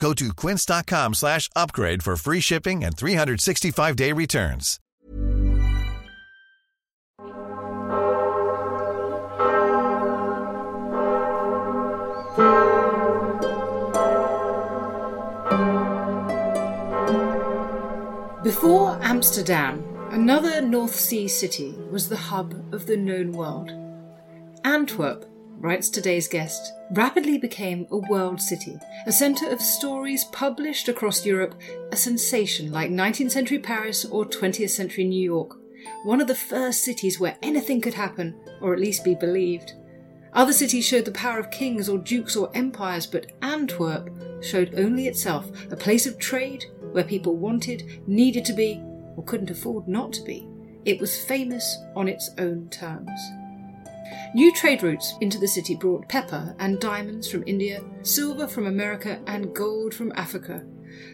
Go to quince.com slash upgrade for free shipping and 365-day returns. Before Amsterdam, another North Sea city was the hub of the known world. Antwerp, writes today's guest, rapidly became a world city, a centre of stories published across Europe, a sensation like 19th century Paris or 20th century New York, one of the first cities where anything could happen, or at least be believed. Other cities showed the power of kings or dukes or empires, but Antwerp showed only itself, a place of trade where people wanted, needed to be, or couldn't afford not to be. It was famous on its own terms. New trade routes into the city brought pepper and diamonds from India, silver from America, and gold from Africa,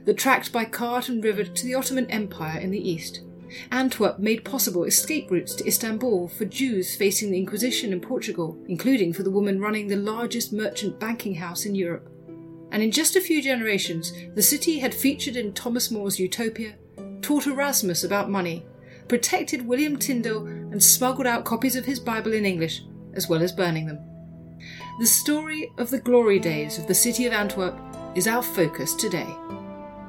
that tracked by cart and river to the Ottoman Empire in the east. Antwerp made possible escape routes to Istanbul for Jews facing the Inquisition in Portugal, including for the woman running the largest merchant banking house in Europe. And in just a few generations, the city had featured in Thomas More's Utopia, taught Erasmus about money, protected William Tyndale, and smuggled out copies of his Bible in English, as well as burning them. The story of the glory days of the city of Antwerp is our focus today.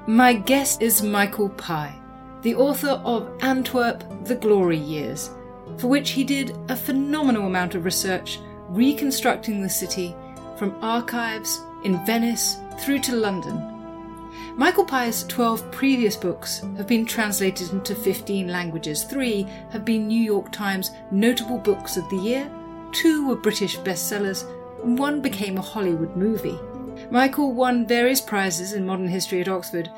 My guest is Michael Pye, the author of Antwerp The Glory Years, for which he did a phenomenal amount of research reconstructing the city from archives in Venice through to London. Michael Pye's 12 previous books have been translated into 15 languages. Three have been New York Times Notable Books of the Year, two were British bestsellers, and one became a Hollywood movie. Michael won various prizes in modern history at Oxford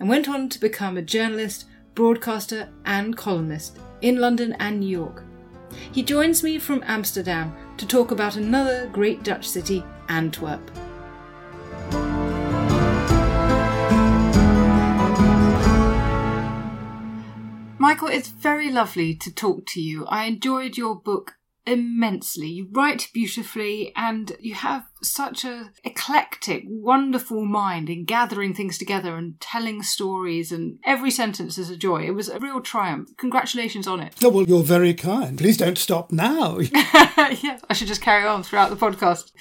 and went on to become a journalist, broadcaster, and columnist in London and New York. He joins me from Amsterdam to talk about another great Dutch city, Antwerp. Michael, it's very lovely to talk to you. I enjoyed your book immensely. You write beautifully and you have such a eclectic, wonderful mind in gathering things together and telling stories and every sentence is a joy. It was a real triumph. Congratulations on it. Oh, well, you're very kind. Please don't stop now. yes, I should just carry on throughout the podcast.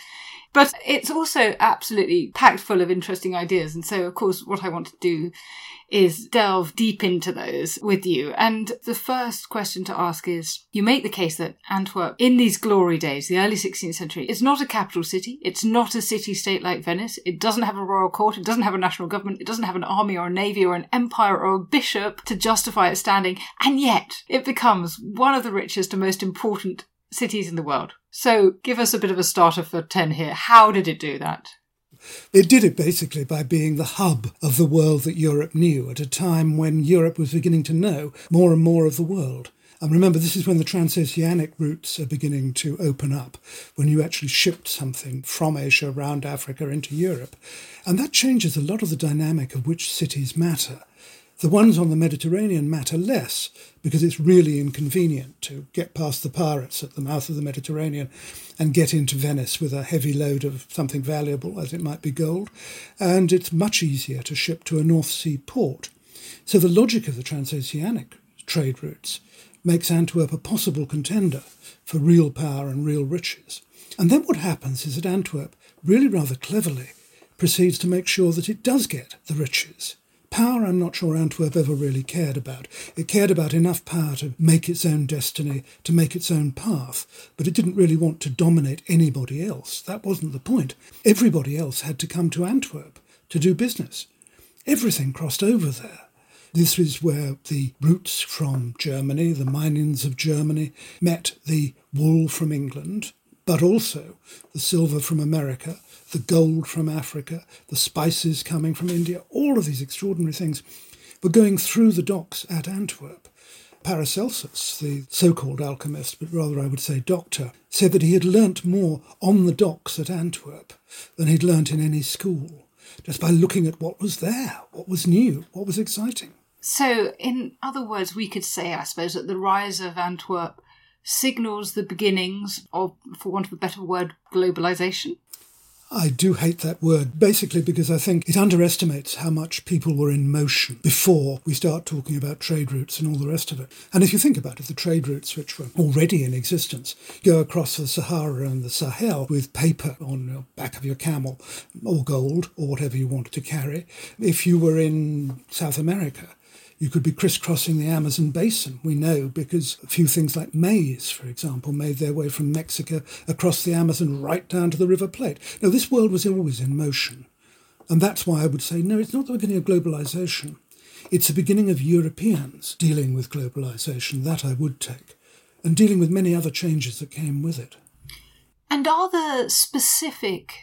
But it's also absolutely packed full of interesting ideas. And so, of course, what I want to do is delve deep into those with you. And the first question to ask is you make the case that Antwerp, in these glory days, the early 16th century, is not a capital city. It's not a city state like Venice. It doesn't have a royal court. It doesn't have a national government. It doesn't have an army or a navy or an empire or a bishop to justify its standing. And yet it becomes one of the richest and most important cities in the world. So give us a bit of a starter for 10 here. How did it do that? It did it basically by being the hub of the world that Europe knew at a time when Europe was beginning to know more and more of the world. And remember, this is when the transoceanic routes are beginning to open up, when you actually shipped something from Asia around Africa into Europe. And that changes a lot of the dynamic of which cities matter. The ones on the Mediterranean matter less because it's really inconvenient to get past the pirates at the mouth of the Mediterranean and get into Venice with a heavy load of something valuable, as it might be gold. And it's much easier to ship to a North Sea port. So the logic of the transoceanic trade routes makes Antwerp a possible contender for real power and real riches. And then what happens is that Antwerp, really rather cleverly, proceeds to make sure that it does get the riches Power, I'm not sure Antwerp ever really cared about. It cared about enough power to make its own destiny, to make its own path, but it didn't really want to dominate anybody else. That wasn't the point. Everybody else had to come to Antwerp to do business. Everything crossed over there. This is where the roots from Germany, the minings of Germany, met the wool from England, but also the silver from America, the gold from Africa, the spices coming from India, all of these extraordinary things were going through the docks at Antwerp. Paracelsus, the so called alchemist, but rather I would say doctor, said that he had learnt more on the docks at Antwerp than he'd learnt in any school, just by looking at what was there, what was new, what was exciting. So, in other words, we could say, I suppose, that the rise of Antwerp signals the beginnings of, for want of a better word, globalization. I do hate that word, basically because I think it underestimates how much people were in motion before we start talking about trade routes and all the rest of it. And if you think about it, the trade routes which were already in existence go across the Sahara and the Sahel with paper on the back of your camel, or gold, or whatever you wanted to carry. If you were in South America, you could be crisscrossing the Amazon basin, we know, because a few things like maize, for example, made their way from Mexico across the Amazon right down to the River Plate. Now, this world was always in motion. And that's why I would say no, it's not the beginning of globalization. It's the beginning of Europeans dealing with globalization. That I would take. And dealing with many other changes that came with it. And are there specific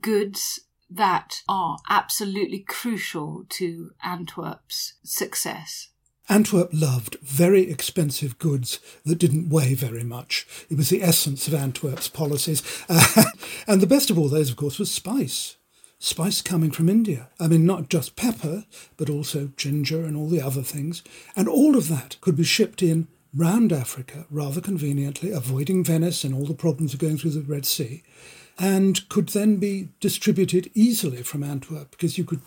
goods that are absolutely crucial to Antwerp's success. Antwerp loved very expensive goods that didn't weigh very much. It was the essence of Antwerp's policies. And the best of all those, of course, was spice. Spice coming from India. I mean, not just pepper, but also ginger and all the other things. And all of that could be shipped in round Africa rather conveniently, avoiding Venice and all the problems of going through the Red Sea and could then be distributed easily from Antwerp because you could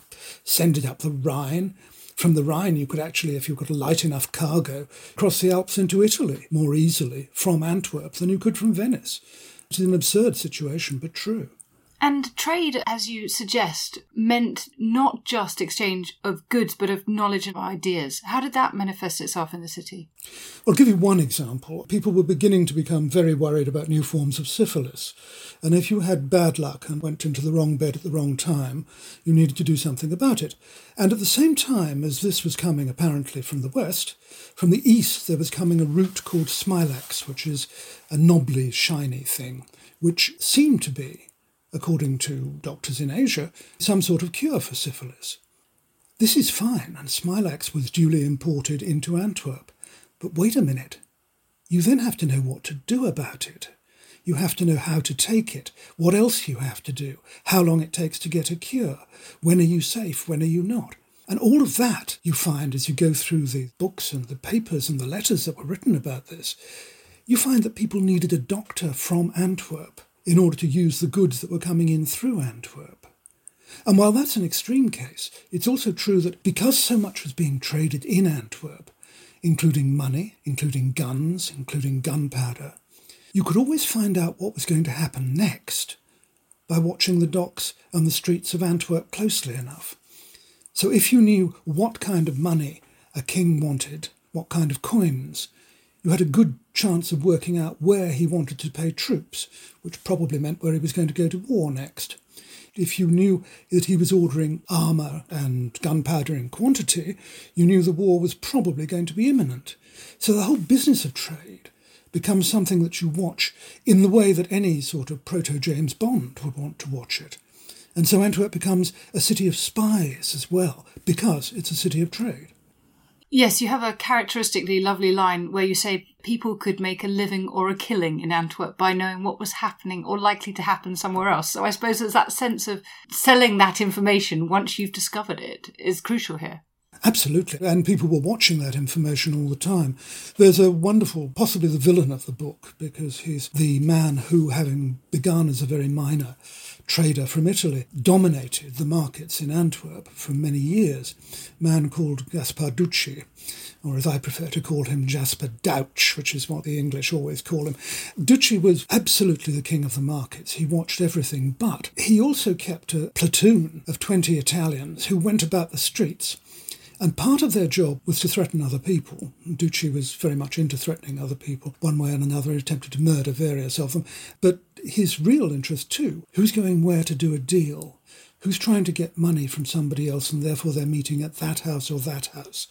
send it up the Rhine. From the Rhine, you could actually, if you've got a light enough cargo, cross the Alps into Italy more easily from Antwerp than you could from Venice. It's an absurd situation, but true. And trade, as you suggest, meant not just exchange of goods, but of knowledge and ideas. How did that manifest itself in the city? I'll give you one example. People were beginning to become very worried about new forms of syphilis. And if you had bad luck and went into the wrong bed at the wrong time, you needed to do something about it. And at the same time as this was coming apparently from the west, from the east there was coming a root called smilax, which is a knobbly, shiny thing, which seemed to be according to doctors in Asia, some sort of cure for syphilis. This is fine, and Smilax was duly imported into Antwerp. But wait a minute. You then have to know what to do about it. You have to know how to take it, what else you have to do, how long it takes to get a cure, when are you safe, when are you not. And all of that you find as you go through the books and the papers and the letters that were written about this. You find that people needed a doctor from Antwerp in order to use the goods that were coming in through Antwerp. And while that's an extreme case, it's also true that because so much was being traded in Antwerp, including money, including guns, including gunpowder, you could always find out what was going to happen next by watching the docks and the streets of Antwerp closely enough. So if you knew what kind of money a king wanted, what kind of coins, you had a good chance of working out where he wanted to pay troops, which probably meant where he was going to go to war next. If you knew that he was ordering armour and gunpowder in quantity, you knew the war was probably going to be imminent. So the whole business of trade becomes something that you watch in the way that any sort of proto James Bond would want to watch it. And so Antwerp becomes a city of spies as well, because it's a city of trade. Yes, you have a characteristically lovely line where you say people could make a living or a killing in Antwerp by knowing what was happening or likely to happen somewhere else. So I suppose it's that sense of selling that information once you've discovered it is crucial here. Absolutely. And people were watching that information all the time. There's a wonderful, possibly the villain of the book, because he's the man who, having begun as a very minor trader from Italy, dominated the markets in Antwerp for many years. A man called Gaspar Ducci, or as I prefer to call him, Jasper Douch, which is what the English always call him. Ducci was absolutely the king of the markets. He watched everything, but he also kept a platoon of 20 Italians who went about the streets And part of their job was to threaten other people. Ducci was very much into threatening other people. One way and another, he attempted to murder various of them. But his real interest, too, who's going where to do a deal? Who's trying to get money from somebody else and therefore they're meeting at that house or that house?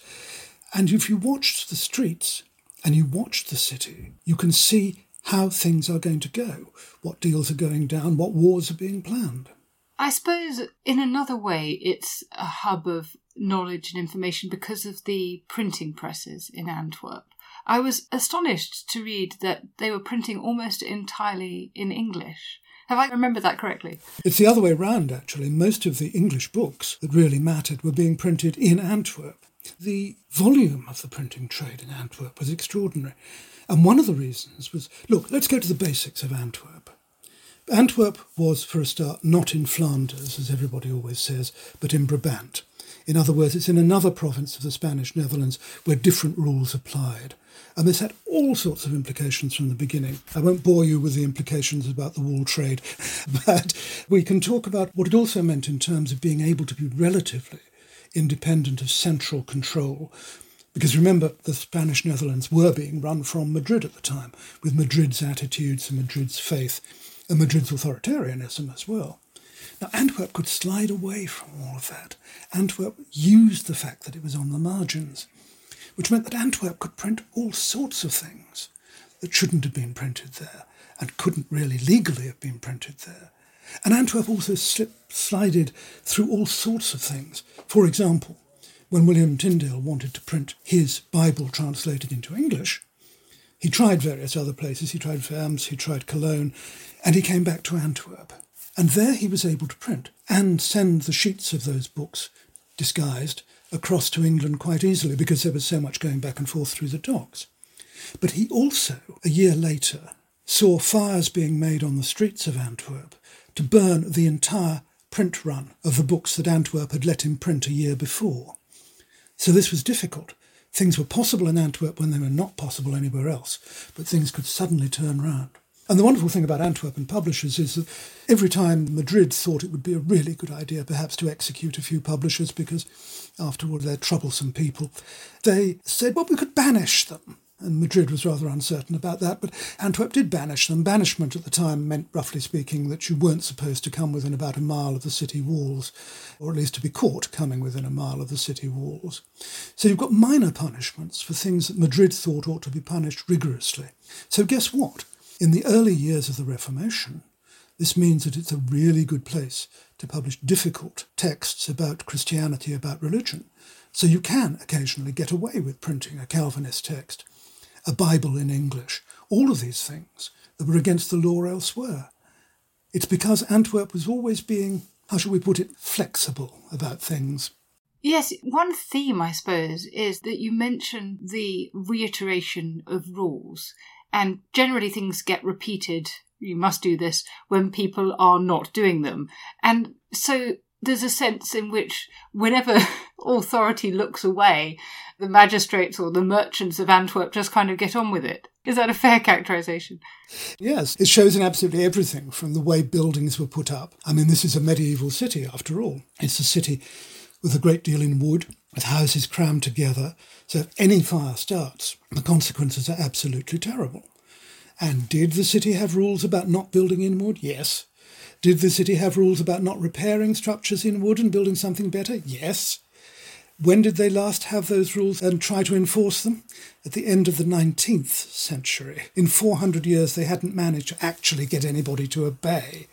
And if you watched the streets and you watched the city, you can see how things are going to go, what deals are going down, what wars are being planned. I suppose, in another way, it's a hub of knowledge and information because of the printing presses in Antwerp. I was astonished to read that they were printing almost entirely in English. Have I remembered that correctly? It's the other way round, actually. Most of the English books that really mattered were being printed in Antwerp. The volume of the printing trade in Antwerp was extraordinary. And one of the reasons was look, let's go to the basics of Antwerp. Antwerp was, for a start, not in Flanders, as everybody always says, but in Brabant. In other words, it's in another province of the Spanish Netherlands where different rules applied. And this had all sorts of implications from the beginning. I won't bore you with the implications about the wool trade, but we can talk about what it also meant in terms of being able to be relatively independent of central control. Because remember, the Spanish Netherlands were being run from Madrid at the time, with Madrid's attitudes and Madrid's faith, and Madrid's authoritarianism as well. Now, Antwerp could slide away from all of that. Antwerp used the fact that it was on the margins, which meant that Antwerp could print all sorts of things that shouldn't have been printed there and couldn't really legally have been printed there. And Antwerp also slipped, slided through all sorts of things. For example, when William Tyndale wanted to print his Bible translated into English, he tried various other places. He tried Worms, he tried Cologne, and he came back to Antwerp. And there he was able to print and send the sheets of those books, disguised, across to England quite easily because there was so much going back and forth through the docks. But he also, a year later, saw fires being made on the streets of Antwerp to burn the entire print run of the books that Antwerp had let him print a year before. So this was difficult. Things were possible in Antwerp when they were not possible anywhere else, but things could suddenly turn round. And the wonderful thing about Antwerp and publishers is that every time Madrid thought it would be a really good idea perhaps to execute a few publishers because, after all, they're troublesome people, they said, well, we could banish them. And Madrid was rather uncertain about that, but Antwerp did banish them. Banishment at the time meant, roughly speaking, that you weren't supposed to come within about a mile of the city walls, or at least to be caught coming within a mile of the city walls. So you've got minor punishments for things that Madrid thought ought to be punished rigorously. So guess what? In the early years of the Reformation, this means that it's a really good place to publish difficult texts about Christianity, about religion. So you can occasionally get away with printing a Calvinist text, a Bible in English, all of these things that were against the law elsewhere. It's because Antwerp was always being, how shall we put it, flexible about things. Yes, one theme, I suppose, is that you mention the reiteration of rules. And generally, things get repeated. You must do this when people are not doing them. And so there's a sense in which, whenever authority looks away, the magistrates or the merchants of Antwerp just kind of get on with it. Is that a fair characterization? Yes, it shows in absolutely everything from the way buildings were put up. I mean, this is a medieval city after all. It's a city with a great deal in wood, with houses crammed together. So if any fire starts, the consequences are absolutely terrible. And did the city have rules about not building in wood? Yes. Did the city have rules about not repairing structures in wood and building something better? Yes. When did they last have those rules and try to enforce them? At the end of the 19th century. In 400 years, they hadn't managed to actually get anybody to obey.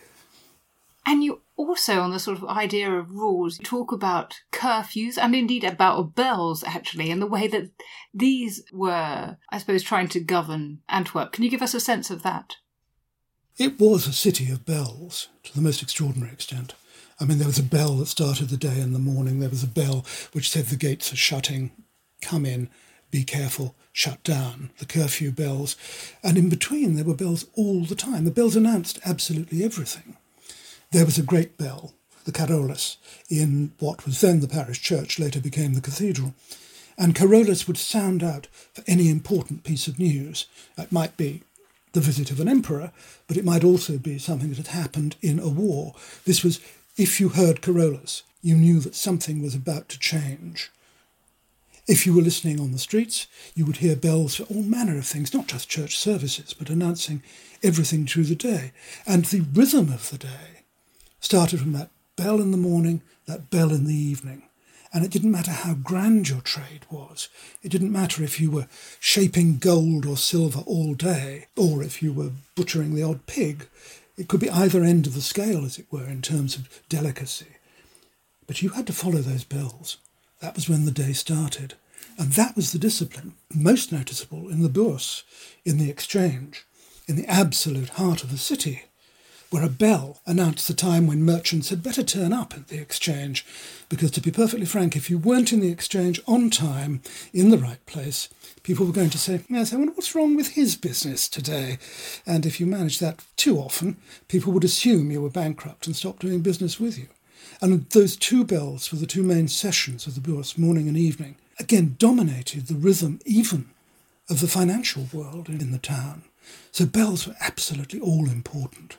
And you also, on the sort of idea of rules, you talk about curfews and indeed about bells, actually, and the way that these were, I suppose, trying to govern Antwerp. Can you give us a sense of that? It was a city of bells to the most extraordinary extent. I mean, there was a bell that started the day in the morning, there was a bell which said the gates are shutting, come in, be careful, shut down, the curfew bells. And in between, there were bells all the time. The bells announced absolutely everything. There was a great bell, the Carolus, in what was then the parish church, later became the cathedral. And Carolus would sound out for any important piece of news. It might be the visit of an emperor, but it might also be something that had happened in a war. This was, if you heard Carolus, you knew that something was about to change. If you were listening on the streets, you would hear bells for all manner of things, not just church services, but announcing everything through the day. And the rhythm of the day started from that bell in the morning, that bell in the evening. And it didn't matter how grand your trade was. It didn't matter if you were shaping gold or silver all day, or if you were butchering the odd pig. It could be either end of the scale, as it were, in terms of delicacy. But you had to follow those bells. That was when the day started. And that was the discipline most noticeable in the Bourse, in the exchange, in the absolute heart of the city where a bell announced the time when merchants had better turn up at the exchange, because to be perfectly frank, if you weren't in the exchange on time, in the right place, people were going to say, Yes, I wonder what's wrong with his business today. And if you managed that too often, people would assume you were bankrupt and stop doing business with you. And those two bells were the two main sessions of the Bourse, morning and evening, again dominated the rhythm even of the financial world in the town. So bells were absolutely all important.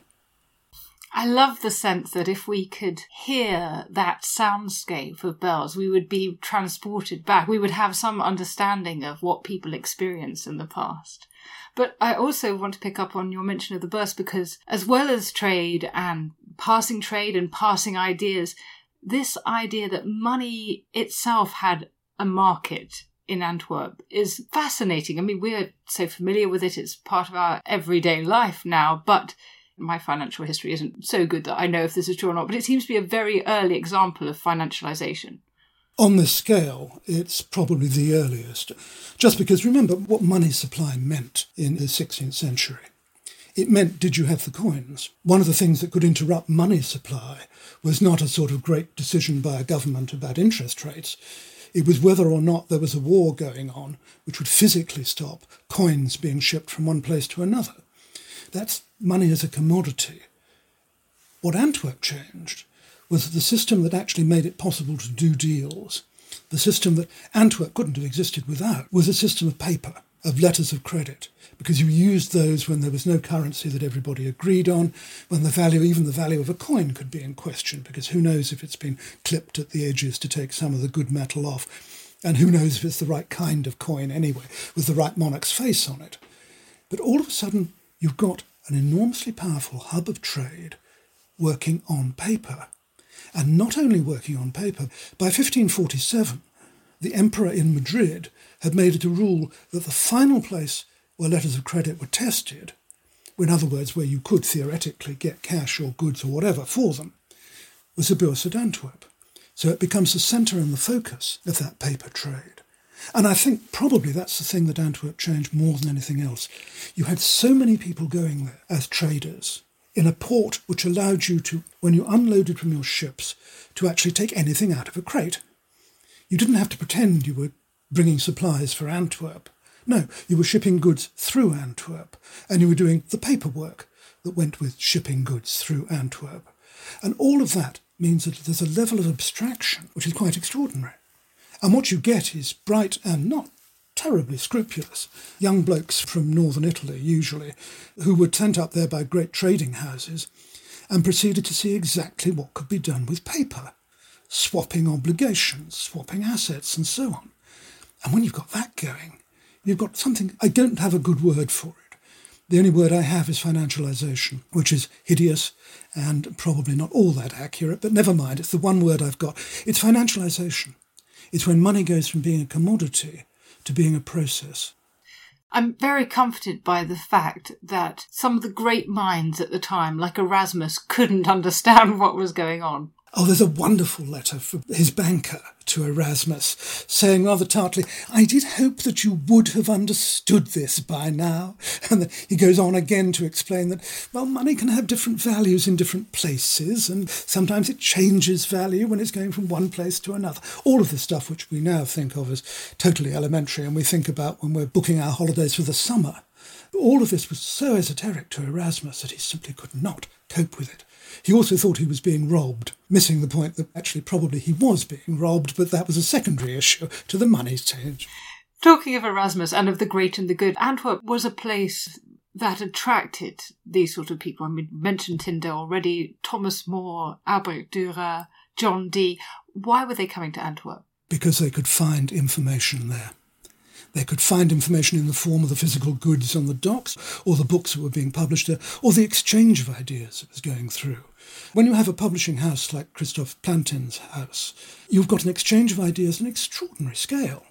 I love the sense that if we could hear that soundscape of bells, we would be transported back. We would have some understanding of what people experienced in the past. But I also want to pick up on your mention of the Bourse because, as well as trade and passing trade and passing ideas, this idea that money itself had a market in Antwerp is fascinating. I mean, we're so familiar with it, it's part of our everyday life now, but my financial history isn't so good that I know if this is true or not, but it seems to be a very early example of financialization. On this scale, it's probably the earliest, just because remember what money supply meant in the 16th century. It meant, did you have the coins? One of the things that could interrupt money supply was not a sort of great decision by a government about interest rates. It was whether or not there was a war going on which would physically stop coins being shipped from one place to another. That's money as a commodity. What Antwerp changed was the system that actually made it possible to do deals, the system that Antwerp couldn't have existed without, was a system of paper, of letters of credit, because you used those when there was no currency that everybody agreed on, when the value, even the value of a coin, could be in question, because who knows if it's been clipped at the edges to take some of the good metal off, and who knows if it's the right kind of coin anyway, with the right monarch's face on it. But all of a sudden, you've got an enormously powerful hub of trade working on paper. And not only working on paper, by 1547, the emperor in Madrid had made it a rule that the final place where letters of credit were tested, in other words, where you could theoretically get cash or goods or whatever for them, was the Bourse Antwerp. So it becomes the centre and the focus of that paper trade. And I think probably that's the thing that Antwerp changed more than anything else. You had so many people going there as traders in a port which allowed you to, when you unloaded from your ships, to actually take anything out of a crate. You didn't have to pretend you were bringing supplies for Antwerp. No, you were shipping goods through Antwerp, and you were doing the paperwork that went with shipping goods through Antwerp. And all of that means that there's a level of abstraction which is quite extraordinary. And what you get is bright and not terribly scrupulous young blokes from northern Italy, usually, who were sent up there by great trading houses and proceeded to see exactly what could be done with paper, swapping obligations, swapping assets, and so on. And when you've got that going, you've got something, I don't have a good word for it. The only word I have is financialization, which is hideous and probably not all that accurate, but never mind, it's the one word I've got. It's financialization. It's when money goes from being a commodity to being a process. I'm very comforted by the fact that some of the great minds at the time, like Erasmus, couldn't understand what was going on. Oh, there's a wonderful letter from his banker to Erasmus saying rather tartly, I did hope that you would have understood this by now. And he goes on again to explain that, well, money can have different values in different places, and sometimes it changes value when it's going from one place to another. All of the stuff which we now think of as totally elementary and we think about when we're booking our holidays for the summer. All of this was so esoteric to Erasmus that he simply could not cope with it. He also thought he was being robbed, missing the point that actually probably he was being robbed, but that was a secondary issue to the money change. Talking of Erasmus and of the great and the good, Antwerp was a place that attracted these sort of people. I mean, mentioned Tyndale already, Thomas More, Albrecht Dürer, John Dee. Why were they coming to Antwerp? because they could find information there. They could find information in the form of the physical goods on the docks, or the books that were being published there, or the exchange of ideas that was going through. When you have a publishing house like Christophe Plantin's house, you've got an exchange of ideas on an extraordinary scale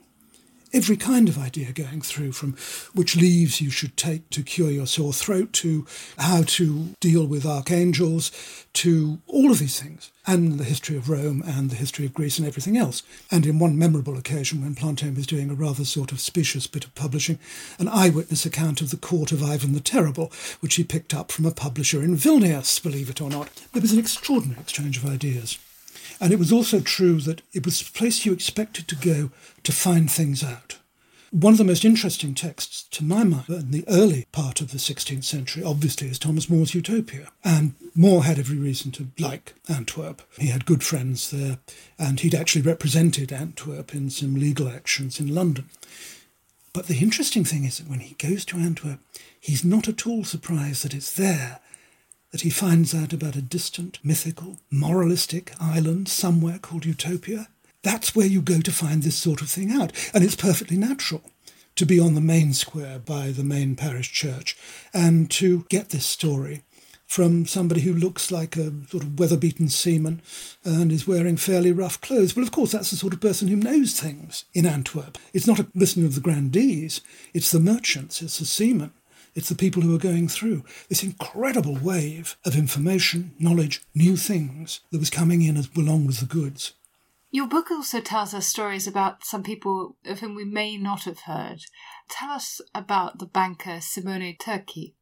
every kind of idea going through from which leaves you should take to cure your sore throat to how to deal with archangels to all of these things and the history of Rome and the history of Greece and everything else. And in one memorable occasion when Plantin was doing a rather sort of specious bit of publishing, an eyewitness account of the court of Ivan the Terrible, which he picked up from a publisher in Vilnius, believe it or not. There was an extraordinary exchange of ideas. And it was also true that it was a place you expected to go to find things out. One of the most interesting texts, to my mind, in the early part of the 16th century, obviously, is Thomas More's Utopia. And More had every reason to like Antwerp. He had good friends there, and he'd actually represented Antwerp in some legal actions in London. But the interesting thing is that when he goes to Antwerp, he's not at all surprised that it's there that he finds out about a distant, mythical, moralistic island somewhere called Utopia. That's where you go to find this sort of thing out. And it's perfectly natural to be on the main square by the main parish church and to get this story from somebody who looks like a sort of weather beaten seaman and is wearing fairly rough clothes. Well, of course, that's the sort of person who knows things in Antwerp. It's not a listener of the grandees, it's the merchants, it's the seamen. It's the people who are going through this incredible wave of information, knowledge, new things that was coming in as along with the goods. Your book also tells us stories about some people of whom we may not have heard. Tell us about the banker Simone Turchi.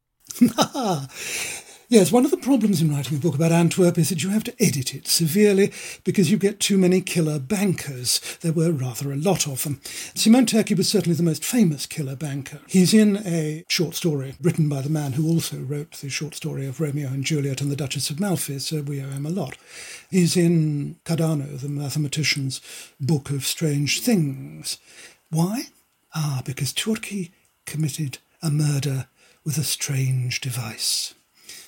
Yes, one of the problems in writing a book about Antwerp is that you have to edit it severely because you get too many killer bankers. There were rather a lot of them. Simon Turchi was certainly the most famous killer banker. He's in a short story written by the man who also wrote the short story of Romeo and Juliet and the Duchess of Malfi, so we owe him a lot. He's in Cardano, the mathematician's book of strange things. Why? Ah, because Turchi committed a murder with a strange device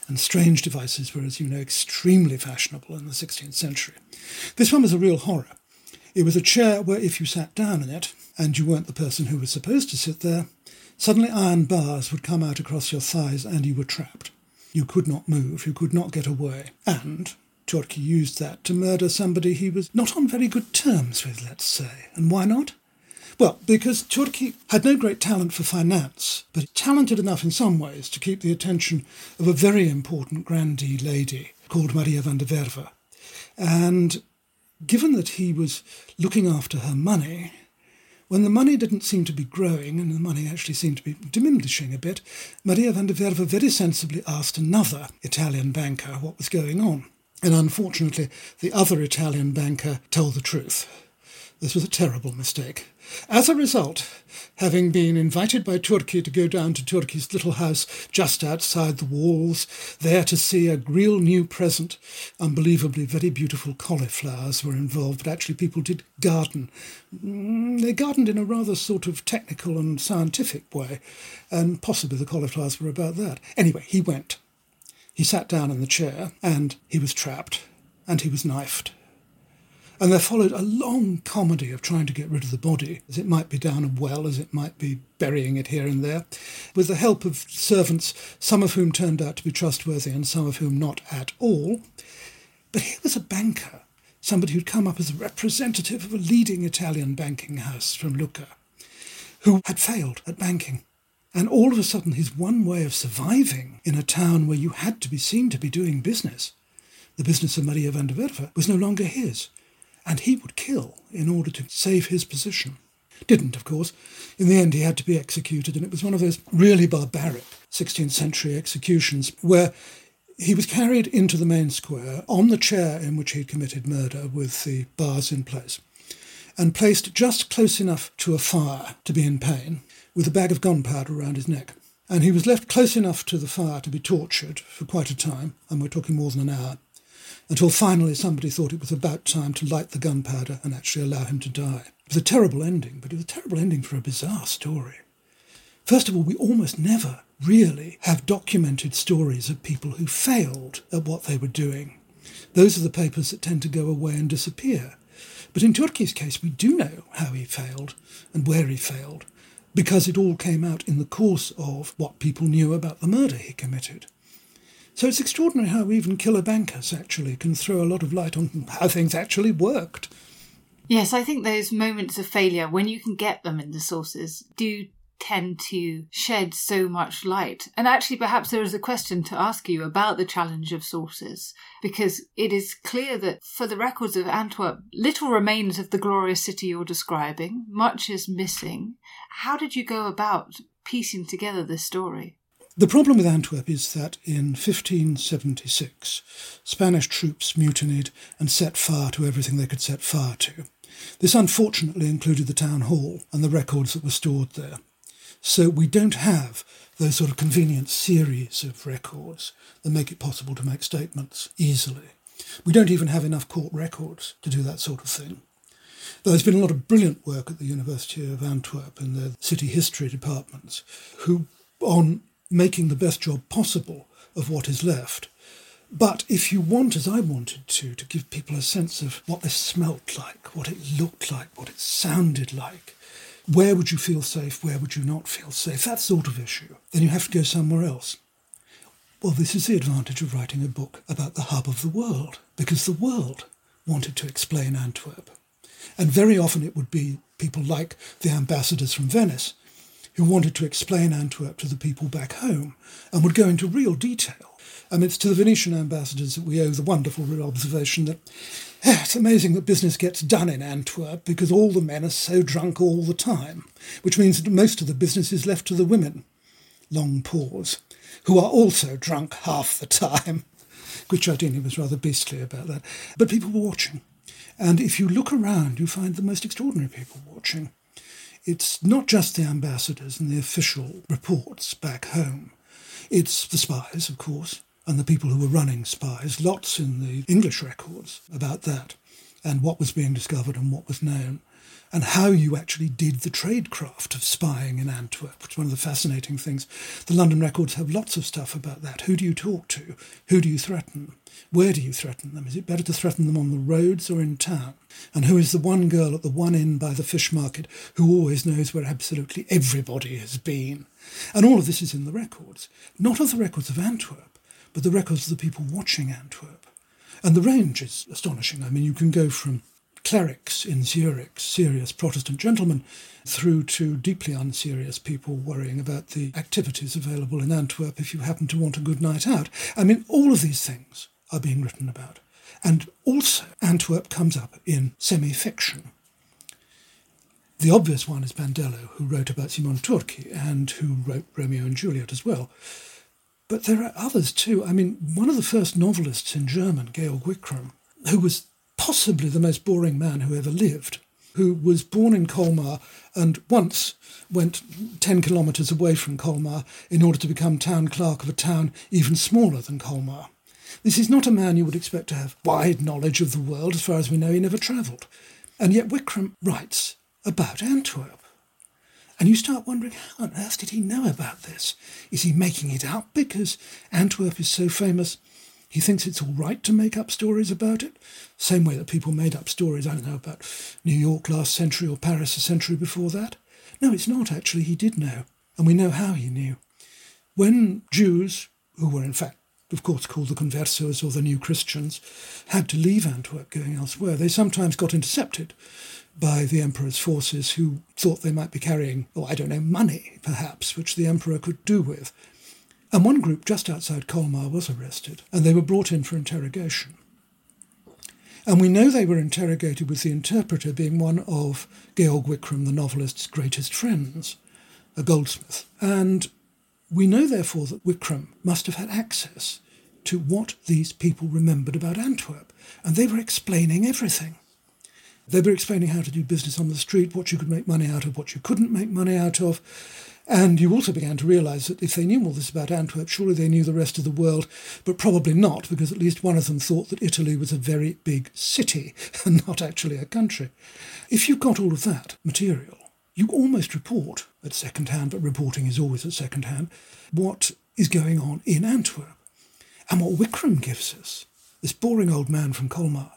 and strange devices were, as you know, extremely fashionable in the 16th century. This one was a real horror. It was a chair where, if you sat down in it, and you weren't the person who was supposed to sit there, suddenly iron bars would come out across your thighs and you were trapped. You could not move, you could not get away. And Turchi used that to murder somebody he was not on very good terms with, let's say. And why not? Well, because Turchi had no great talent for finance, but talented enough in some ways to keep the attention of a very important grandee lady called Maria van der Werve. And given that he was looking after her money, when the money didn't seem to be growing and the money actually seemed to be diminishing a bit, Maria van der Werve very sensibly asked another Italian banker what was going on. And unfortunately, the other Italian banker told the truth. This was a terrible mistake. As a result, having been invited by Turchi to go down to Turchi's little house just outside the walls, there to see a real new present, unbelievably very beautiful cauliflowers were involved, but actually people did garden. Mm, they gardened in a rather sort of technical and scientific way, and possibly the cauliflowers were about that. Anyway, he went. He sat down in the chair, and he was trapped, and he was knifed. And there followed a long comedy of trying to get rid of the body, as it might be down a well, as it might be burying it here and there, with the help of servants, some of whom turned out to be trustworthy and some of whom not at all. But here was a banker, somebody who'd come up as a representative of a leading Italian banking house from Lucca, who had failed at banking. And all of a sudden, his one way of surviving in a town where you had to be seen to be doing business, the business of Maria van der Werve, was no longer his and he would kill in order to save his position. Didn't, of course. In the end, he had to be executed, and it was one of those really barbaric 16th century executions where he was carried into the main square on the chair in which he'd committed murder with the bars in place and placed just close enough to a fire to be in pain with a bag of gunpowder around his neck. And he was left close enough to the fire to be tortured for quite a time, and we're talking more than an hour, until finally somebody thought it was about time to light the gunpowder and actually allow him to die. It was a terrible ending, but it was a terrible ending for a bizarre story. First of all, we almost never really have documented stories of people who failed at what they were doing. Those are the papers that tend to go away and disappear. But in Turchi's case, we do know how he failed and where he failed, because it all came out in the course of what people knew about the murder he committed. So it's extraordinary how even Killer Bankers actually can throw a lot of light on how things actually worked. Yes, I think those moments of failure, when you can get them in the sources, do tend to shed so much light. And actually, perhaps there is a question to ask you about the challenge of sources, because it is clear that for the records of Antwerp, little remains of the glorious city you're describing, much is missing. How did you go about piecing together this story? The problem with Antwerp is that in 1576, Spanish troops mutinied and set fire to everything they could set fire to. This unfortunately included the town hall and the records that were stored there. So we don't have those sort of convenient series of records that make it possible to make statements easily. We don't even have enough court records to do that sort of thing. There's been a lot of brilliant work at the University of Antwerp in their city history departments, who, on making the best job possible of what is left. But if you want, as I wanted to, to give people a sense of what this smelt like, what it looked like, what it sounded like, where would you feel safe, where would you not feel safe, that sort of issue, then you have to go somewhere else. Well, this is the advantage of writing a book about the hub of the world, because the world wanted to explain Antwerp. And very often it would be people like the ambassadors from Venice who wanted to explain Antwerp to the people back home and would go into real detail. And it's to the Venetian ambassadors that we owe the wonderful observation that eh, it's amazing that business gets done in Antwerp because all the men are so drunk all the time, which means that most of the business is left to the women. Long pause. Who are also drunk half the time. Guicciardini was rather beastly about that. But people were watching. And if you look around, you find the most extraordinary people watching. It's not just the ambassadors and the official reports back home. It's the spies, of course, and the people who were running spies. Lots in the English records about that and what was being discovered and what was known and how you actually did the tradecraft of spying in Antwerp, which is one of the fascinating things. The London records have lots of stuff about that. Who do you talk to? Who do you threaten? Where do you threaten them? Is it better to threaten them on the roads or in town? And who is the one girl at the one inn by the fish market who always knows where absolutely everybody has been? And all of this is in the records. Not of the records of Antwerp, but the records of the people watching Antwerp. And the range is astonishing. I mean, you can go from clerics in Zurich, serious Protestant gentlemen, through to deeply unserious people worrying about the activities available in Antwerp if you happen to want a good night out. I mean, all of these things are being written about. And also, Antwerp comes up in semi fiction. The obvious one is Bandello, who wrote about Simon Turchi and who wrote Romeo and Juliet as well. But there are others too. I mean, one of the first novelists in German, Georg Wickram, who was possibly the most boring man who ever lived, who was born in Colmar and once went 10 kilometres away from Colmar in order to become town clerk of a town even smaller than Colmar. This is not a man you would expect to have wide knowledge of the world. As far as we know, he never travelled. And yet Wickram writes about Antwerp. And you start wondering, how on earth did he know about this? Is he making it up because Antwerp is so famous he thinks it's all right to make up stories about it, same way that people made up stories, I don't know, about New York last century or Paris a century before that. No, it's not actually. He did know, and we know how he knew. When Jews, who were in fact, of course, called the conversos or the new Christians, had to leave Antwerp going elsewhere, they sometimes got intercepted by the emperor's forces who thought they might be carrying, oh, I don't know, money, perhaps, which the emperor could do with. And one group just outside Colmar was arrested, and they were brought in for interrogation. And we know they were interrogated with the interpreter being one of Georg Wickram, the novelist's greatest friends, a goldsmith. And we know, therefore, that Wickram must have had access to what these people remembered about Antwerp, and they were explaining everything. They were explaining how to do business on the street, what you could make money out of, what you couldn't make money out of, and you also began to realise that if they knew all this about Antwerp, surely they knew the rest of the world, but probably not, because at least one of them thought that Italy was a very big city and not actually a country. If you've got all of that material, you almost report at second hand, but reporting is always at second hand, what is going on in Antwerp. And what Wickram gives us, this boring old man from Colmar,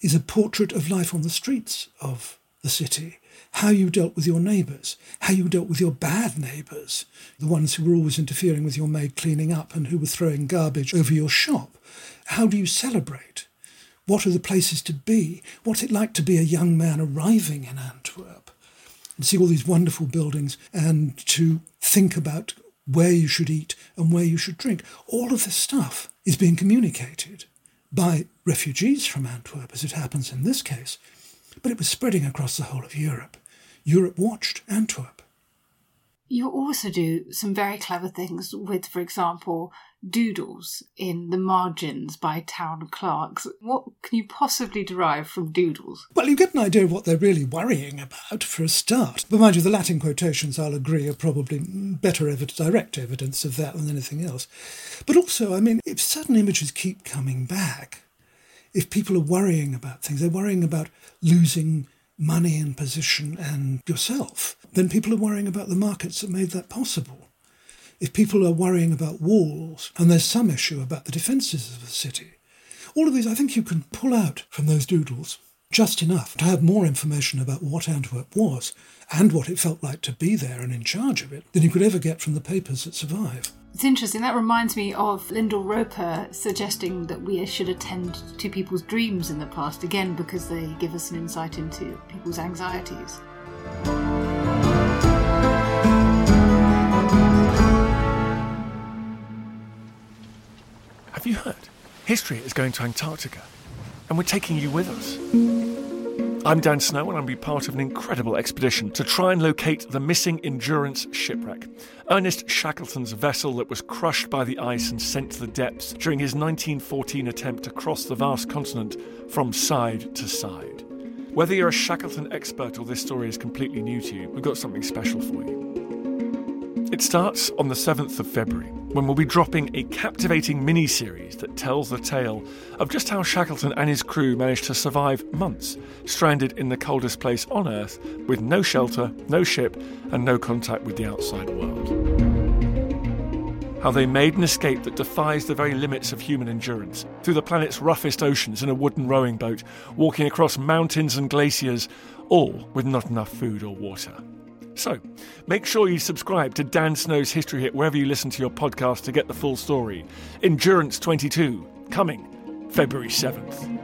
is a portrait of life on the streets of the city. How you dealt with your neighbours, how you dealt with your bad neighbours, the ones who were always interfering with your maid cleaning up and who were throwing garbage over your shop. How do you celebrate? What are the places to be? What's it like to be a young man arriving in Antwerp? And see all these wonderful buildings and to think about where you should eat and where you should drink. All of this stuff is being communicated by refugees from Antwerp, as it happens in this case, but it was spreading across the whole of Europe. Europe watched Antwerp. You also do some very clever things with, for example, doodles in the margins by town clerks. What can you possibly derive from doodles? Well, you get an idea of what they're really worrying about for a start. But mind you, the Latin quotations, I'll agree, are probably better ev- direct evidence of that than anything else. But also, I mean, if certain images keep coming back, if people are worrying about things, they're worrying about losing money and position and yourself, then people are worrying about the markets that made that possible. If people are worrying about walls, and there's some issue about the defences of the city, all of these I think you can pull out from those doodles just enough to have more information about what Antwerp was and what it felt like to be there and in charge of it than you could ever get from the papers that survive. It's interesting. That reminds me of Lyndall Roper suggesting that we should attend to people's dreams in the past, again, because they give us an insight into people's anxieties. Have you heard? History is going to Antarctica, and we're taking you with us. I'm Dan Snow, and I'm be part of an incredible expedition to try and locate the missing Endurance shipwreck. Ernest Shackleton's vessel that was crushed by the ice and sent to the depths during his 1914 attempt to cross the vast continent from side to side. Whether you're a Shackleton expert or this story is completely new to you, we've got something special for you. It starts on the 7th of February, when we'll be dropping a captivating mini series that tells the tale of just how Shackleton and his crew managed to survive months stranded in the coldest place on Earth with no shelter, no ship, and no contact with the outside world. How they made an escape that defies the very limits of human endurance, through the planet's roughest oceans in a wooden rowing boat, walking across mountains and glaciers, all with not enough food or water. So, make sure you subscribe to Dan Snow's History Hit wherever you listen to your podcast to get the full story. Endurance 22, coming February 7th.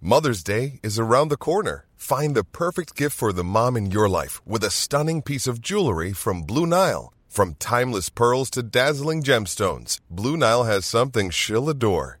Mother's Day is around the corner. Find the perfect gift for the mom in your life with a stunning piece of jewelry from Blue Nile. From timeless pearls to dazzling gemstones, Blue Nile has something she'll adore.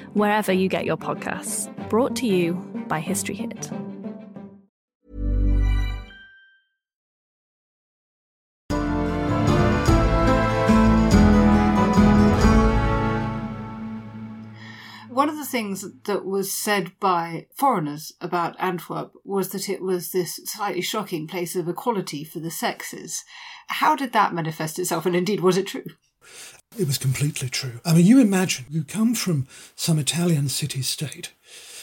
wherever you get your podcasts. Brought to you by History Hit. One of the things that was said by foreigners about Antwerp was that it was this slightly shocking place of equality for the sexes. How did that manifest itself, and indeed, was it true? It was completely true. I mean, you imagine you come from some Italian city state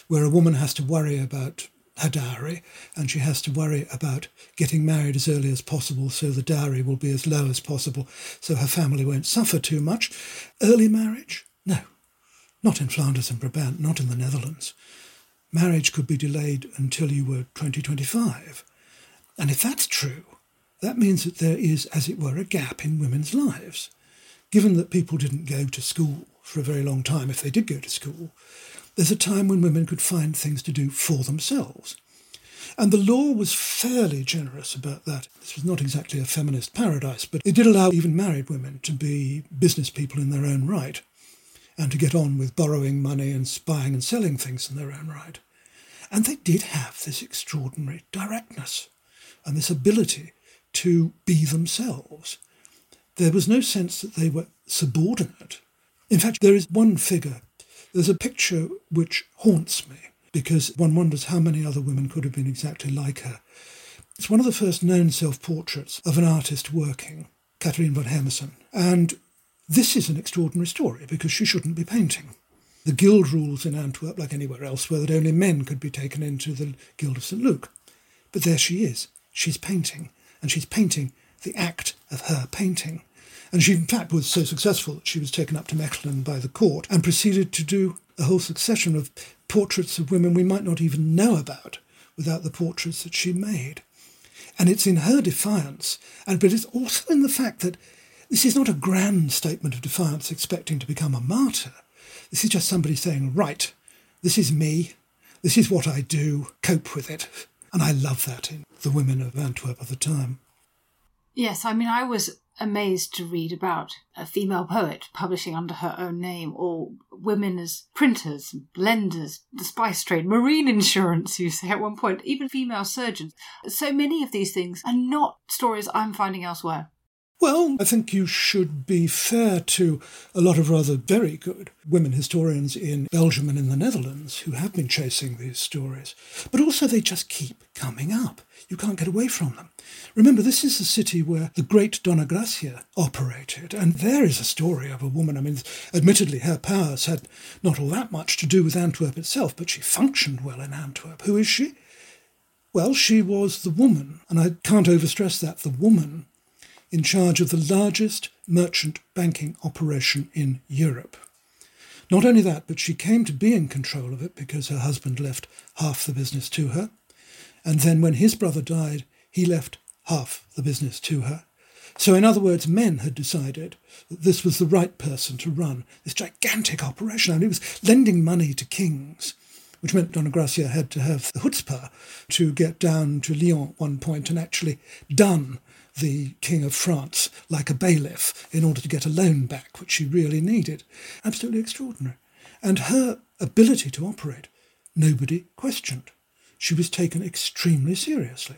where a woman has to worry about her dowry, and she has to worry about getting married as early as possible so the dowry will be as low as possible so her family won't suffer too much. Early marriage? No, not in Flanders and Brabant, not in the Netherlands. Marriage could be delayed until you were 20, 25. And if that's true, that means that there is, as it were, a gap in women's lives. Given that people didn't go to school for a very long time, if they did go to school, there's a time when women could find things to do for themselves. And the law was fairly generous about that. This was not exactly a feminist paradise, but it did allow even married women to be business people in their own right and to get on with borrowing money and spying and selling things in their own right. And they did have this extraordinary directness and this ability to be themselves. There was no sense that they were subordinate. In fact, there is one figure there's a picture which haunts me because one wonders how many other women could have been exactly like her. It's one of the first known self portraits of an artist working, Catherine van Hemessen. And this is an extraordinary story because she shouldn't be painting. The guild rules in Antwerp, like anywhere else, were that only men could be taken into the Guild of St. Luke. But there she is. She's painting, and she's painting the act of her painting. And she, in fact, was so successful that she was taken up to Mechelen by the court and proceeded to do a whole succession of portraits of women we might not even know about without the portraits that she made. And it's in her defiance, and but it's also in the fact that this is not a grand statement of defiance expecting to become a martyr. This is just somebody saying, right, this is me, this is what I do, cope with it. And I love that in the women of Antwerp of the time. Yes, I mean, I was amazed to read about a female poet publishing under her own name, or women as printers, blenders, the spice trade, marine insurance, you say at one point, even female surgeons. So many of these things are not stories I'm finding elsewhere. Well, I think you should be fair to a lot of rather very good women historians in Belgium and in the Netherlands who have been chasing these stories. But also, they just keep coming up. You can't get away from them. Remember, this is the city where the great Donna Gracia operated, and there is a story of a woman. I mean, admittedly, her powers had not all that much to do with Antwerp itself, but she functioned well in Antwerp. Who is she? Well, she was the woman, and I can't overstress that, the woman in charge of the largest merchant banking operation in Europe. Not only that, but she came to be in control of it because her husband left half the business to her. And then when his brother died, he left half the business to her. So, in other words, men had decided that this was the right person to run this gigantic operation. And it was lending money to kings, which meant Donna Gracia had to have the chutzpah to get down to Lyon at one point and actually done the King of France like a bailiff in order to get a loan back, which she really needed. Absolutely extraordinary. And her ability to operate, nobody questioned. She was taken extremely seriously.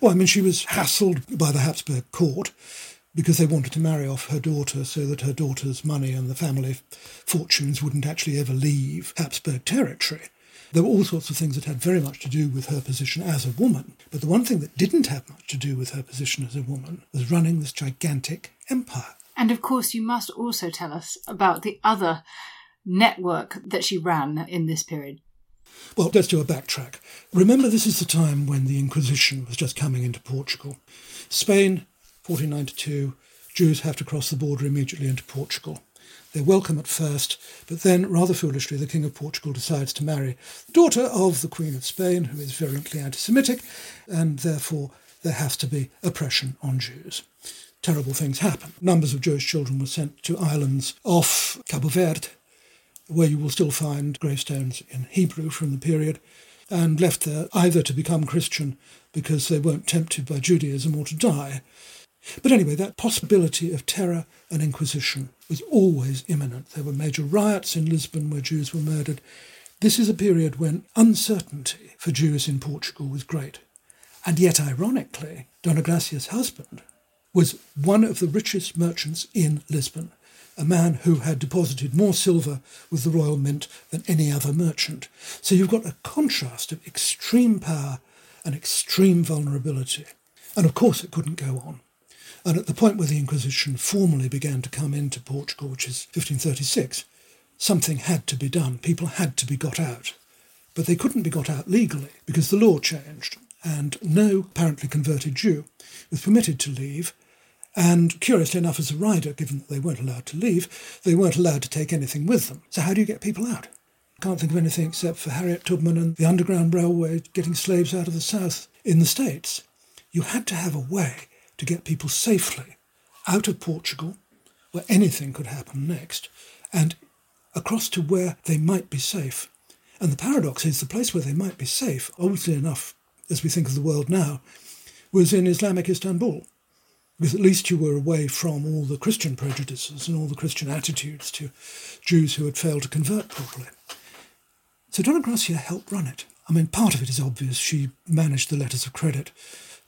Well, I mean, she was hassled by the Habsburg court because they wanted to marry off her daughter so that her daughter's money and the family fortunes wouldn't actually ever leave Habsburg territory. There were all sorts of things that had very much to do with her position as a woman. But the one thing that didn't have much to do with her position as a woman was running this gigantic empire. And of course, you must also tell us about the other network that she ran in this period. Well, let's do a backtrack. Remember, this is the time when the Inquisition was just coming into Portugal. Spain, 1492, Jews have to cross the border immediately into Portugal. They're welcome at first, but then, rather foolishly, the King of Portugal decides to marry the daughter of the Queen of Spain, who is virulently anti Semitic, and therefore there has to be oppression on Jews. Terrible things happen. Numbers of Jewish children were sent to islands off Cabo Verde, where you will still find gravestones in Hebrew from the period, and left there either to become Christian because they weren't tempted by Judaism or to die. But anyway, that possibility of terror and inquisition was always imminent. There were major riots in Lisbon where Jews were murdered. This is a period when uncertainty for Jews in Portugal was great. And yet, ironically, Dona Gracia's husband was one of the richest merchants in Lisbon, a man who had deposited more silver with the Royal Mint than any other merchant. So you've got a contrast of extreme power and extreme vulnerability. And of course, it couldn't go on. And at the point where the Inquisition formally began to come into Portugal, which is 1536, something had to be done. People had to be got out. but they couldn't be got out legally because the law changed, and no apparently converted Jew was permitted to leave. And curiously enough, as a rider, given that they weren't allowed to leave, they weren't allowed to take anything with them. So, how do you get people out? Can't think of anything except for Harriet Tubman and the Underground Railway getting slaves out of the South in the States. You had to have a way to get people safely out of Portugal, where anything could happen next, and across to where they might be safe. And the paradox is the place where they might be safe, obviously enough, as we think of the world now, was in Islamic Istanbul. At least you were away from all the Christian prejudices and all the Christian attitudes to Jews who had failed to convert properly. So Donna Gracia helped run it. I mean, part of it is obvious. She managed the letters of credit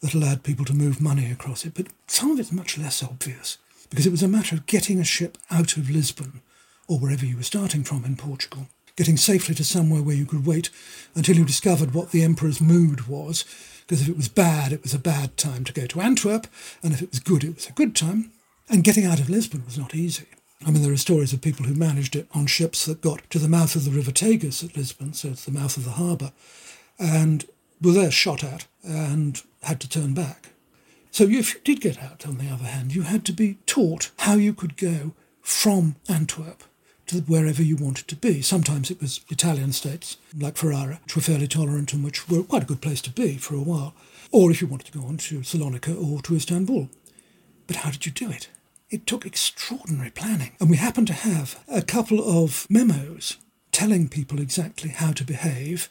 that allowed people to move money across it, but some of it's much less obvious because it was a matter of getting a ship out of Lisbon or wherever you were starting from in Portugal, getting safely to somewhere where you could wait until you discovered what the emperor's mood was. Because if it was bad, it was a bad time to go to Antwerp, and if it was good, it was a good time. And getting out of Lisbon was not easy. I mean, there are stories of people who managed it on ships that got to the mouth of the River Tagus at Lisbon, so it's the mouth of the harbour, and were there shot at and had to turn back. So if you did get out, on the other hand, you had to be taught how you could go from Antwerp to wherever you wanted to be. Sometimes it was Italian states, like Ferrara, which were fairly tolerant and which were quite a good place to be for a while. Or if you wanted to go on to Salonika or to Istanbul. But how did you do it? It took extraordinary planning. And we happened to have a couple of memos telling people exactly how to behave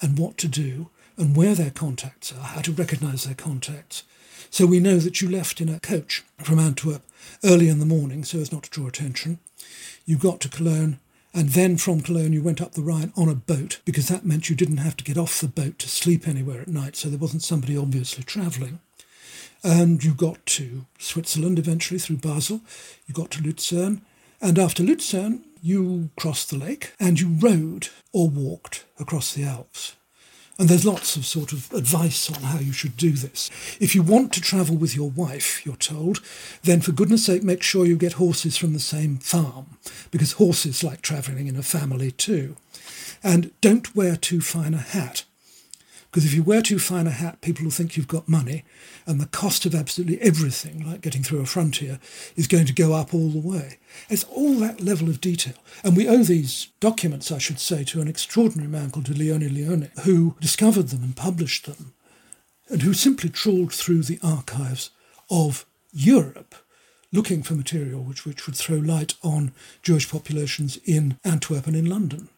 and what to do and where their contacts are, how to recognise their contacts. So we know that you left in a coach from Antwerp early in the morning so as not to draw attention. You got to Cologne, and then from Cologne you went up the Rhine on a boat because that meant you didn't have to get off the boat to sleep anywhere at night, so there wasn't somebody obviously travelling. And you got to Switzerland eventually through Basel. You got to Lucerne. And after Lucerne, you crossed the lake and you rode or walked across the Alps. And there's lots of sort of advice on how you should do this. If you want to travel with your wife, you're told, then for goodness sake, make sure you get horses from the same farm, because horses like travelling in a family too. And don't wear too fine a hat. Because if you wear too fine a hat, people will think you've got money, and the cost of absolutely everything, like getting through a frontier, is going to go up all the way. It's all that level of detail. And we owe these documents, I should say, to an extraordinary man called Leone Leoni, who discovered them and published them, and who simply trawled through the archives of Europe looking for material which, which would throw light on Jewish populations in Antwerp and in London.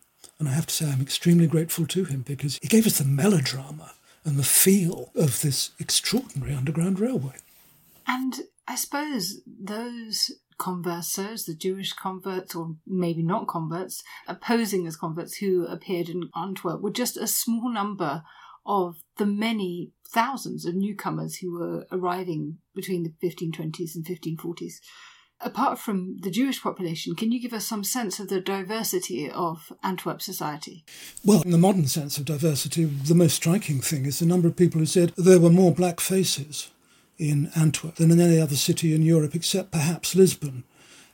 And I have to say, I'm extremely grateful to him because he gave us the melodrama and the feel of this extraordinary underground railway. And I suppose those conversos, the Jewish converts, or maybe not converts, opposing as converts who appeared in Antwerp, were just a small number of the many thousands of newcomers who were arriving between the 1520s and 1540s apart from the Jewish population, can you give us some sense of the diversity of Antwerp society? Well, in the modern sense of diversity, the most striking thing is the number of people who said there were more black faces in Antwerp than in any other city in Europe except perhaps Lisbon.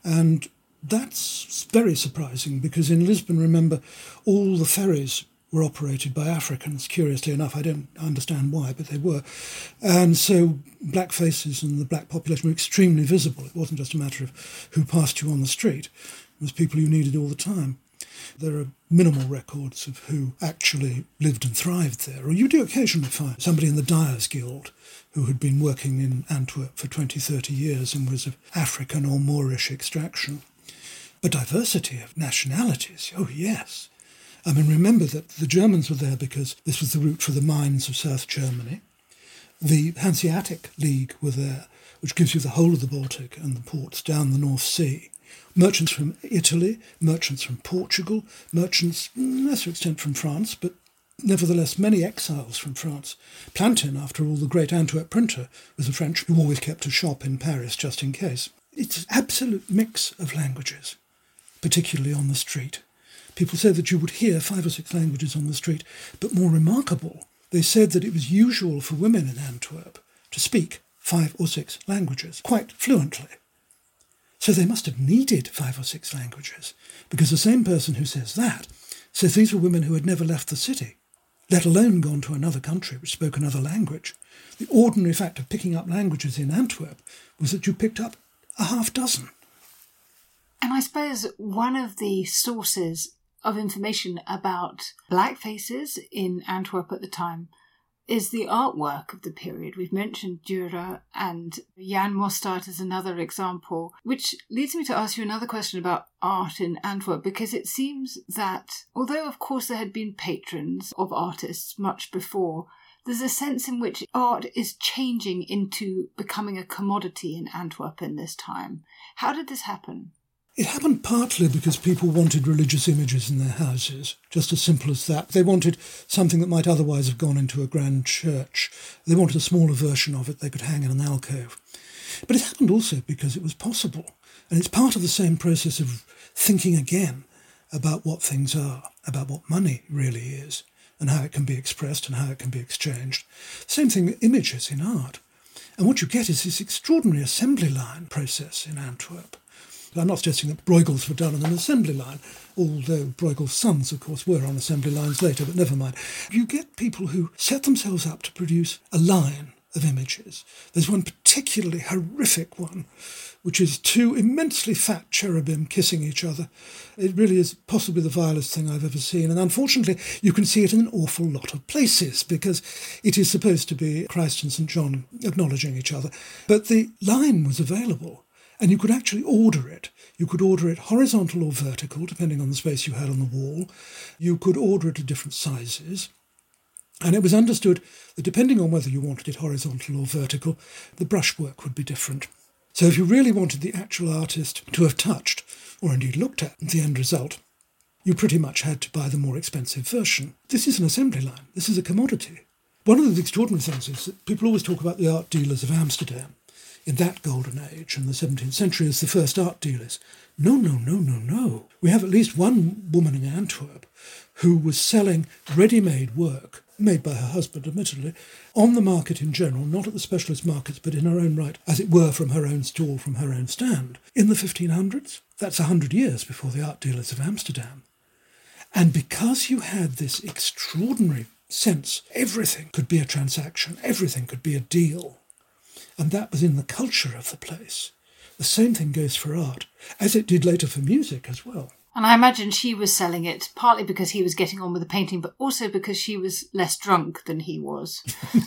And that's very surprising because in Lisbon, remember, all the ferries were operated by Africans, curiously enough. I don't understand why, but they were. And so black faces and the black population were extremely visible. It wasn't just a matter of who passed you on the street, it was people you needed all the time. There are minimal records of who actually lived and thrived there. Or you do occasionally find somebody in the Dyers Guild who had been working in Antwerp for 20, 30 years and was of African or Moorish extraction. But diversity of nationalities, oh yes. I mean, remember that the Germans were there because this was the route for the mines of South Germany. The Hanseatic League were there, which gives you the whole of the Baltic and the ports down the North Sea. Merchants from Italy, merchants from Portugal, merchants, lesser extent from France, but nevertheless many exiles from France. Plantin, after all, the great Antwerp printer, was a French who always kept a shop in Paris just in case. It's an absolute mix of languages, particularly on the street. People said that you would hear five or six languages on the street, but more remarkable, they said that it was usual for women in Antwerp to speak five or six languages quite fluently. So they must have needed five or six languages, because the same person who says that says these were women who had never left the city, let alone gone to another country which spoke another language. The ordinary fact of picking up languages in Antwerp was that you picked up a half dozen. And I suppose one of the sources of information about black faces in Antwerp at the time is the artwork of the period. We've mentioned Dürer and Jan Mostaert as another example, which leads me to ask you another question about art in Antwerp, because it seems that although, of course, there had been patrons of artists much before, there's a sense in which art is changing into becoming a commodity in Antwerp in this time. How did this happen? It happened partly because people wanted religious images in their houses, just as simple as that. They wanted something that might otherwise have gone into a grand church. They wanted a smaller version of it they could hang in an alcove. But it happened also because it was possible. And it's part of the same process of thinking again about what things are, about what money really is, and how it can be expressed and how it can be exchanged. Same thing with images in art. And what you get is this extraordinary assembly line process in Antwerp I'm not suggesting that Bruegel's were done on an assembly line, although Bruegel's sons, of course, were on assembly lines later, but never mind. You get people who set themselves up to produce a line of images. There's one particularly horrific one, which is two immensely fat cherubim kissing each other. It really is possibly the vilest thing I've ever seen, and unfortunately, you can see it in an awful lot of places because it is supposed to be Christ and St. John acknowledging each other. But the line was available and you could actually order it. You could order it horizontal or vertical, depending on the space you had on the wall. You could order it at different sizes. And it was understood that depending on whether you wanted it horizontal or vertical, the brushwork would be different. So if you really wanted the actual artist to have touched, or indeed looked at, the end result, you pretty much had to buy the more expensive version. This is an assembly line. This is a commodity. One of the extraordinary things is that people always talk about the art dealers of Amsterdam in that golden age in the 17th century as the first art dealers. No, no, no, no, no. We have at least one woman in Antwerp who was selling ready made work, made by her husband, admittedly, on the market in general, not at the specialist markets, but in her own right, as it were, from her own stall, from her own stand. In the 1500s, that's a hundred years before the art dealers of Amsterdam. And because you had this extraordinary sense everything could be a transaction, everything could be a deal, and that was in the culture of the place. The same thing goes for art, as it did later for music as well. And I imagine she was selling it partly because he was getting on with the painting, but also because she was less drunk than he was.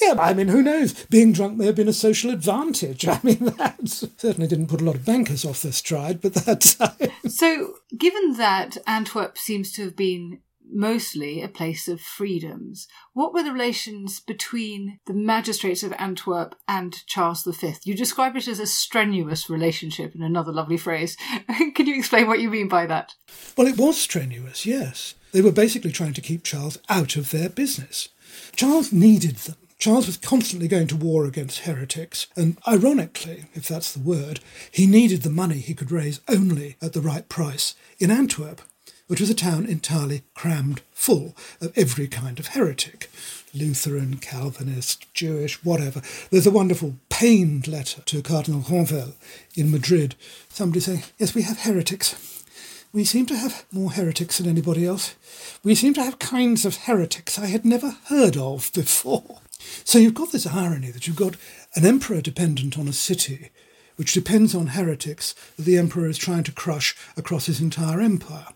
yeah, I mean, who knows? Being drunk may have been a social advantage. I mean, that certainly didn't put a lot of bankers off their stride, but that's. so, given that Antwerp seems to have been mostly a place of freedoms. What were the relations between the magistrates of Antwerp and Charles V? You describe it as a strenuous relationship in another lovely phrase. Can you explain what you mean by that? Well, it was strenuous, yes. They were basically trying to keep Charles out of their business. Charles needed them. Charles was constantly going to war against heretics, and ironically, if that's the word, he needed the money he could raise only at the right price. In Antwerp, which was a town entirely crammed full of every kind of heretic Lutheran, Calvinist, Jewish, whatever. There's a wonderful pained letter to Cardinal Granvelle in Madrid. Somebody saying, Yes, we have heretics. We seem to have more heretics than anybody else. We seem to have kinds of heretics I had never heard of before. So you've got this irony that you've got an emperor dependent on a city which depends on heretics that the emperor is trying to crush across his entire empire.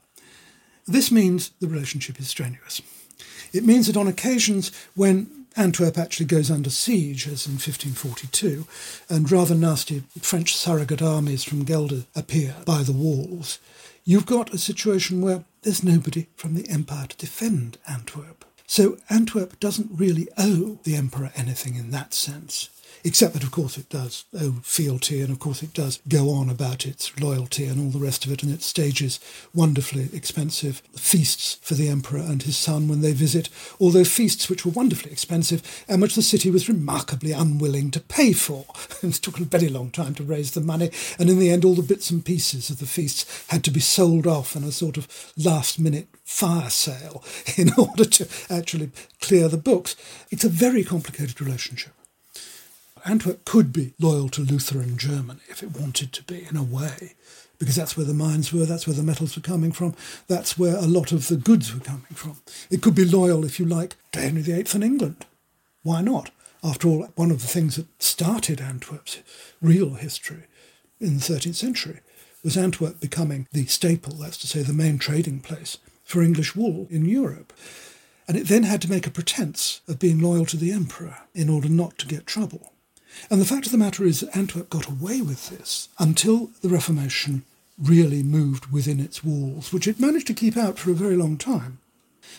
This means the relationship is strenuous. It means that on occasions when Antwerp actually goes under siege, as in 1542, and rather nasty French surrogate armies from Gelder appear by the walls, you've got a situation where there's nobody from the empire to defend Antwerp. So Antwerp doesn't really owe the emperor anything in that sense except that, of course, it does owe fealty, and of course, it does go on about its loyalty and all the rest of it, and it stages wonderfully expensive feasts for the emperor and his son when they visit, all those feasts which were wonderfully expensive and which the city was remarkably unwilling to pay for. it took a very long time to raise the money, and in the end, all the bits and pieces of the feasts had to be sold off in a sort of last minute fire sale in order to actually clear the books. It's a very complicated relationship. Antwerp could be loyal to Lutheran Germany if it wanted to be, in a way, because that's where the mines were, that's where the metals were coming from, that's where a lot of the goods were coming from. It could be loyal, if you like, to Henry VIII in England. Why not? After all, one of the things that started Antwerp's real history in the 13th century was Antwerp becoming the staple, that's to say, the main trading place for English wool in Europe. And it then had to make a pretense of being loyal to the emperor in order not to get trouble. And the fact of the matter is that Antwerp got away with this until the Reformation really moved within its walls, which it managed to keep out for a very long time.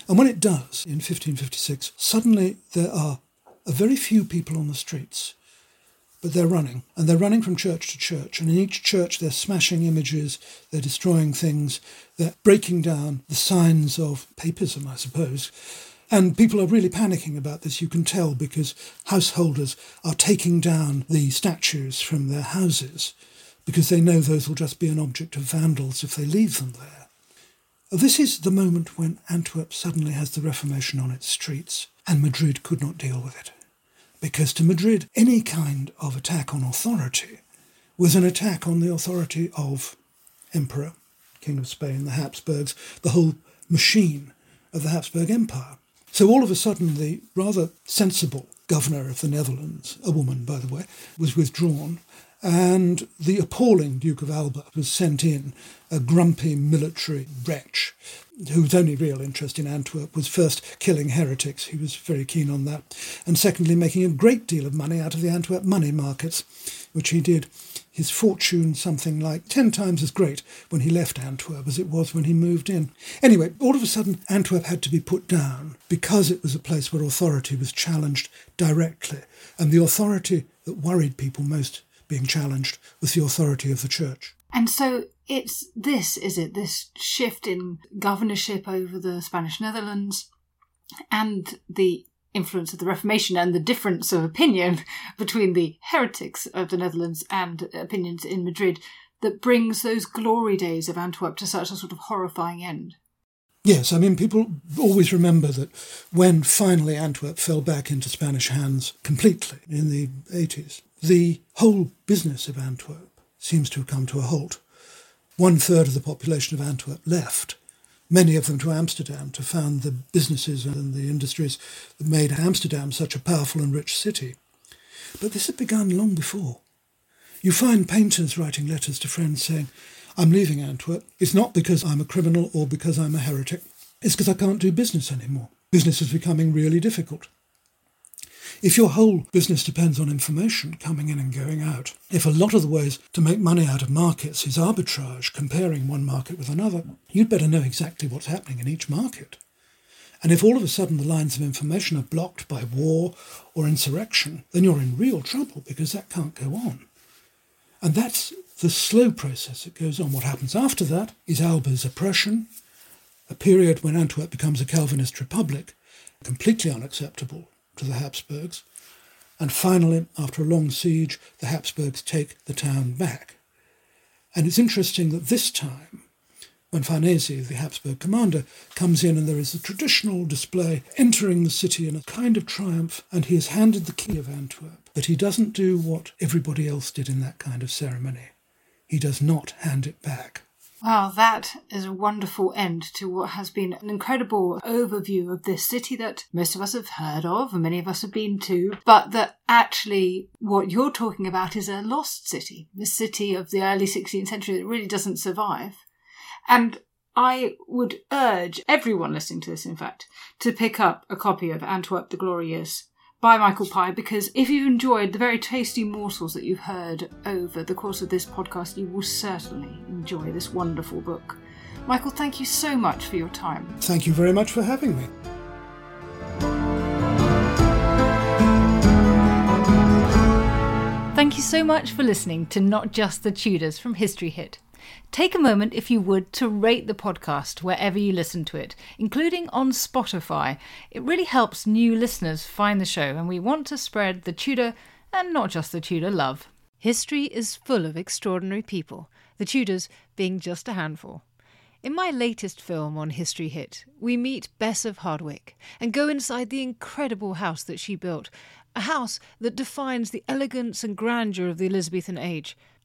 And when it does, in 1556, suddenly there are a very few people on the streets, but they're running, and they're running from church to church, and in each church they're smashing images, they're destroying things, they're breaking down the signs of papism, I suppose. And people are really panicking about this, you can tell, because householders are taking down the statues from their houses because they know those will just be an object of vandals if they leave them there. This is the moment when Antwerp suddenly has the Reformation on its streets, and Madrid could not deal with it. Because to Madrid, any kind of attack on authority was an attack on the authority of Emperor, King of Spain, the Habsburgs, the whole machine of the Habsburg Empire. So all of a sudden, the rather sensible governor of the Netherlands, a woman, by the way, was withdrawn, and the appalling Duke of Alba was sent in, a grumpy military wretch whose only real interest in Antwerp was first killing heretics, he was very keen on that, and secondly making a great deal of money out of the Antwerp money markets, which he did. His fortune something like ten times as great when he left Antwerp as it was when he moved in. Anyway, all of a sudden Antwerp had to be put down because it was a place where authority was challenged directly, and the authority that worried people most being challenged was the authority of the church. And so it's this, is it? This shift in governorship over the Spanish Netherlands and the influence of the Reformation and the difference of opinion between the heretics of the Netherlands and opinions in Madrid that brings those glory days of Antwerp to such a sort of horrifying end. Yes, I mean, people always remember that when finally Antwerp fell back into Spanish hands completely in the 80s, the whole business of Antwerp seems to have come to a halt. One third of the population of Antwerp left, many of them to Amsterdam to found the businesses and the industries that made Amsterdam such a powerful and rich city. But this had begun long before. You find painters writing letters to friends saying, I'm leaving Antwerp. It's not because I'm a criminal or because I'm a heretic. It's because I can't do business anymore. Business is becoming really difficult. If your whole business depends on information coming in and going out, if a lot of the ways to make money out of markets is arbitrage, comparing one market with another, you'd better know exactly what's happening in each market. And if all of a sudden the lines of information are blocked by war or insurrection, then you're in real trouble because that can't go on. And that's the slow process that goes on. What happens after that is Alba's oppression, a period when Antwerp becomes a Calvinist republic, completely unacceptable to the Habsburgs. And finally, after a long siege, the Habsburgs take the town back. And it's interesting that this time, when Farnese, the Habsburg commander, comes in and there is a traditional display entering the city in a kind of triumph, and he is handed the key of Antwerp. But he doesn't do what everybody else did in that kind of ceremony. He does not hand it back. Wow, that is a wonderful end to what has been an incredible overview of this city that most of us have heard of and many of us have been to, but that actually what you're talking about is a lost city, the city of the early 16th century that really doesn't survive. And I would urge everyone listening to this, in fact, to pick up a copy of Antwerp the Glorious by Michael Pye because if you've enjoyed the very tasty morsels that you've heard over the course of this podcast, you will certainly enjoy this wonderful book. Michael, thank you so much for your time. Thank you very much for having me. Thank you so much for listening to Not Just the Tudors from History Hit. Take a moment, if you would, to rate the podcast wherever you listen to it, including on Spotify. It really helps new listeners find the show, and we want to spread the Tudor and not just the Tudor love. History is full of extraordinary people, the Tudors being just a handful. In my latest film on History Hit, we meet Bess of Hardwick and go inside the incredible house that she built, a house that defines the elegance and grandeur of the Elizabethan age